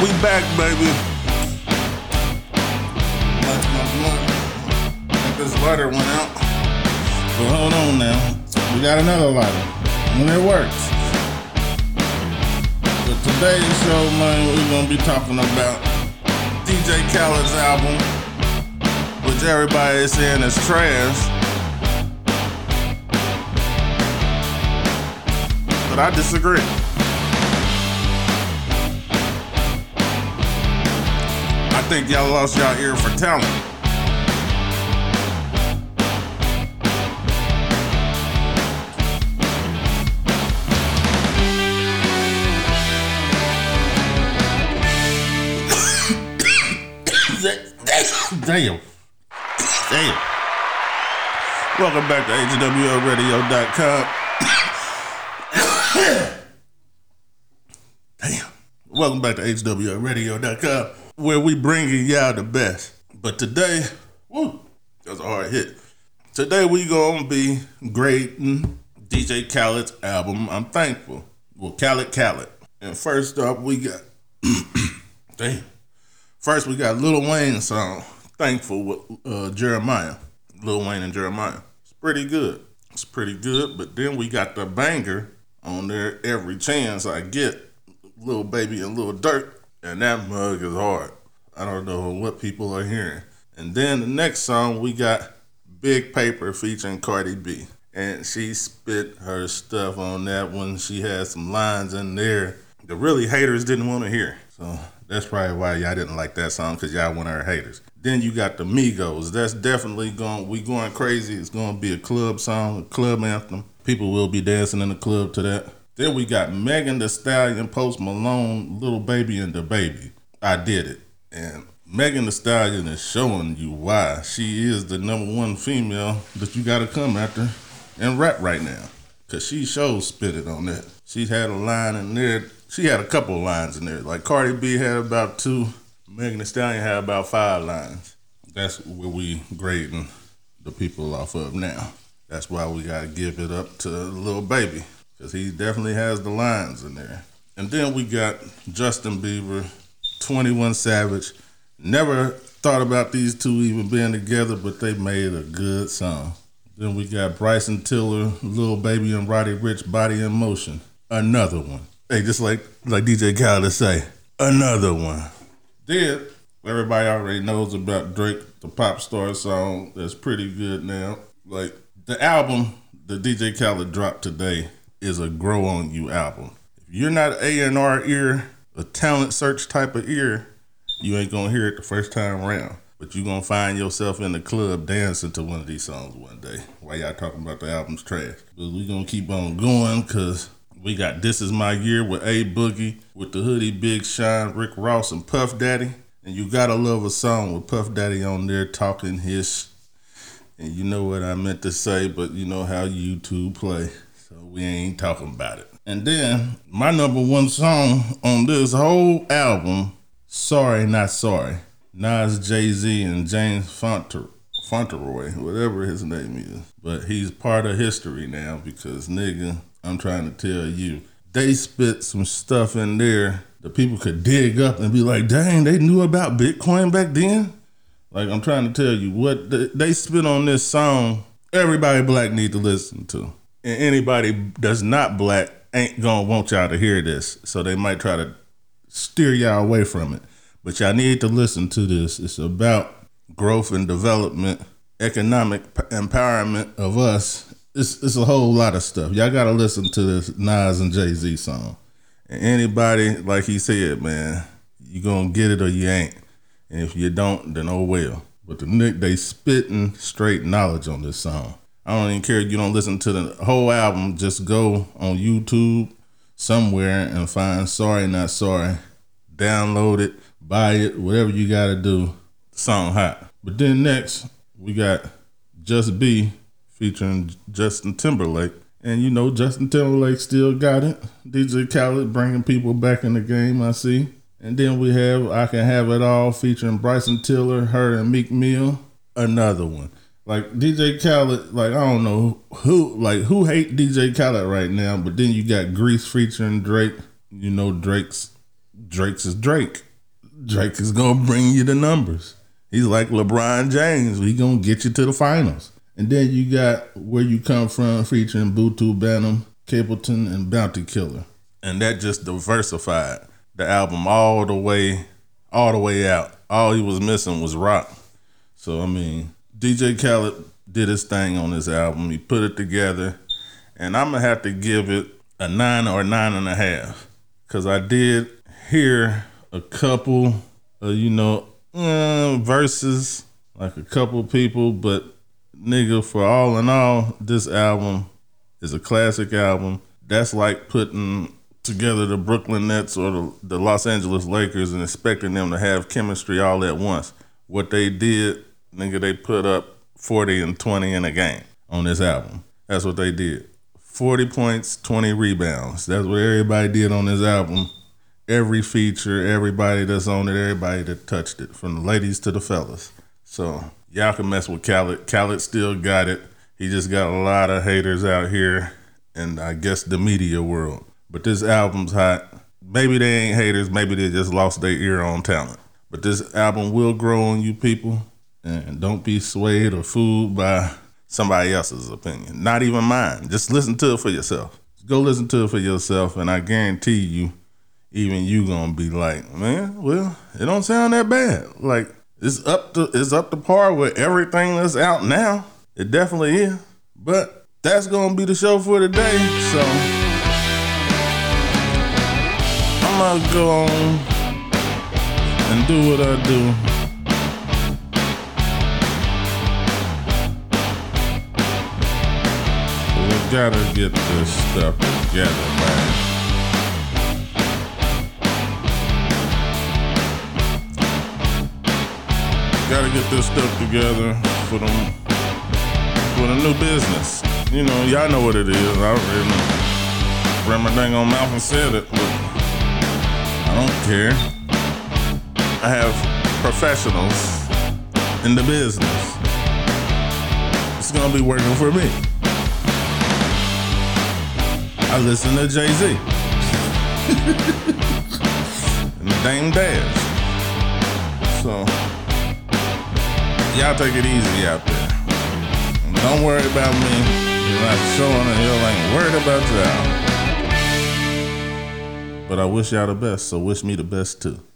We back, baby. This lighter went out. But hold on now. We got another lighter. When it works. But today's show, man, we're gonna be talking about DJ Khaled's album, which everybody is saying is trash. But I disagree. Think y'all lost y'all ear for talent. Damn. Damn. Welcome back to HWORadio.com. Damn. Welcome back to HWORadio.com, where we bringing y'all the best. But today, woo, that's a hard hit. Today we gonna be grading DJ Khaled's album. I'm thankful. Well, Khaled Khaled. And first up, we got damn. First, we got Lil Wayne's song, Thankful with uh, Jeremih. Lil Wayne and Jeremih. It's pretty good. It's pretty good. But then we got the banger on there, Every Chance I Get, Lil Baby and Lil Durk. And that mug is hard. I don't know what people are hearing. And then the next song, we got Big Paper featuring Cardi B. And she spit her stuff on that one. She had some lines in there the really haters didn't want to hear. So that's probably why y'all didn't like that song because y'all want our haters. Then you got the Migos. That's definitely going. We going crazy. It's going to be a club song, a club anthem. People will be dancing in the club to that. Then we got Megan Thee Stallion, Post Malone, Little Baby, and DaBaby. I did it, and Megan Thee Stallion is showing you why she is the number one female that you got to come after and rap right now. Cause she shows it on that. She had a line in there. She had a couple lines in there. Like Cardi B had about two. Megan Thee Stallion had about five lines. That's where we grading the people off of now. That's why we gotta give it up to little Baby. Cause he definitely has the lines in there. And then we got Justin Bieber, 21 Savage. Never thought about these two even being together, but they made a good song. Then we got Bryson Tiller, Lil Baby and Roddy Ricch, Body in Motion. Another one. Hey, just like like DJ Khaled say, another one. Then everybody already knows about Drake, the pop star song. That's pretty good now. Like the album that DJ Khaled dropped today is a Grow on You album. If you're not A and R ear, a talent search type of ear, you ain't gonna hear it the first time around. But you gonna find yourself in the club dancing to one of these songs one day. Why y'all talking about the album's trash? But we gonna keep on going because we got This Is My Year with A Boogie, wit da Hoodie Big Sean, Rick Ross, and Puff Daddy. And you gotta love a song with Puff Daddy on there talking his. And you know what I meant to say, but you know how YouTube play. We ain't talking about it. And then my number one song on this whole album, Sorry Not Sorry. Nas, Jay Z, and James Fonter, Fauntleroy, whatever his name is. But he's part of history now because, nigga, I'm trying to tell you, they spit some stuff in there that people could dig up and be like, dang, they knew about Bitcoin back then? Like, I'm trying to tell you, what they spit on this song, everybody black need to listen to. And anybody that's not black ain't gonna want y'all to hear this. So they might try to steer y'all away from it. But y'all need to listen to this. It's about growth and development, economic empowerment of us. It's, it's a whole lot of stuff. Y'all got to listen to this Nas and Jay Z song. And anybody, like he said, man, you to get it or you ain't. And if you don't, then oh well. But the Nick, they spitting straight knowledge on this song. I don't even care if you don't listen to the whole album. Just go on YouTube somewhere and find Sorry Not Sorry. Download it buy it, whatever you got to do. Song hot. But then next, we got Just Be featuring Justin Timberlake. And you know, Justin Timberlake still got it. DJ Khaled bringing people back in the game, I see. And then we have I Can Have It All featuring Bryson Tiller, H.E.R., and Meek Mill. Another one. Like DJ Khaled, like I don't know who, like who hate DJ Khaled right now, but then you got Greece featuring Drake. You know Drake's Drake's is Drake. Drake is gonna bring you the numbers. He's like LeBron James. He gonna get you to the finals. And then you got Where You Come From featuring Buju Banton, Capleton, and Bounty Killer. And that just diversified the album all the way, all the way out. All he was missing was rock. So I mean, DJ Khaled did his thing on this album. He put it together, and I'm gonna have to give it a nine or nine and a half, cause I did hear a couple, of, you know, uh, verses, like a couple people, but nigga, for all in all, this album is a classic album. That's like putting together the Brooklyn Nets or the, the Los Angeles Lakers and expecting them to have chemistry all at once. What they did, nigga, they put up 40 and 20 in a game on this album. That's what they did. 40 points, 20 rebounds. That's what everybody did on this album. Every feature, everybody that's on it, everybody that touched it, from the ladies to the fellas. So y'all can mess with Khaled. Khaled still got it. He just got a lot of haters out here, and I guess the media world. But this album's hot. Maybe they ain't haters. Maybe they just lost their ear on talent. But this album will grow on you people, and don't be swayed or fooled by somebody else's opinion. Not even mine. Just listen to it for yourself. Go listen to it for yourself, and I guarantee you, even you gonna be like, man, well, it don't sound that bad. Like it's up to it's up to par with everything that's out now. It definitely is. But that's gonna be the show for today. So I'm gonna go on and do what I do. Gotta get this stuff together, man. Gotta get this stuff together for them for the new business. You know, y'all know what it is. I already ran my dang on mouth and said it, but I don't care. I have professionals in the business. It's gonna be working for me. I listen to Jay Z and the Dame Dash. So y'all take it easy out there. Don't worry about me. You're not showing and you ain't worried about y'all. But I wish y'all the best, so wish me the best too.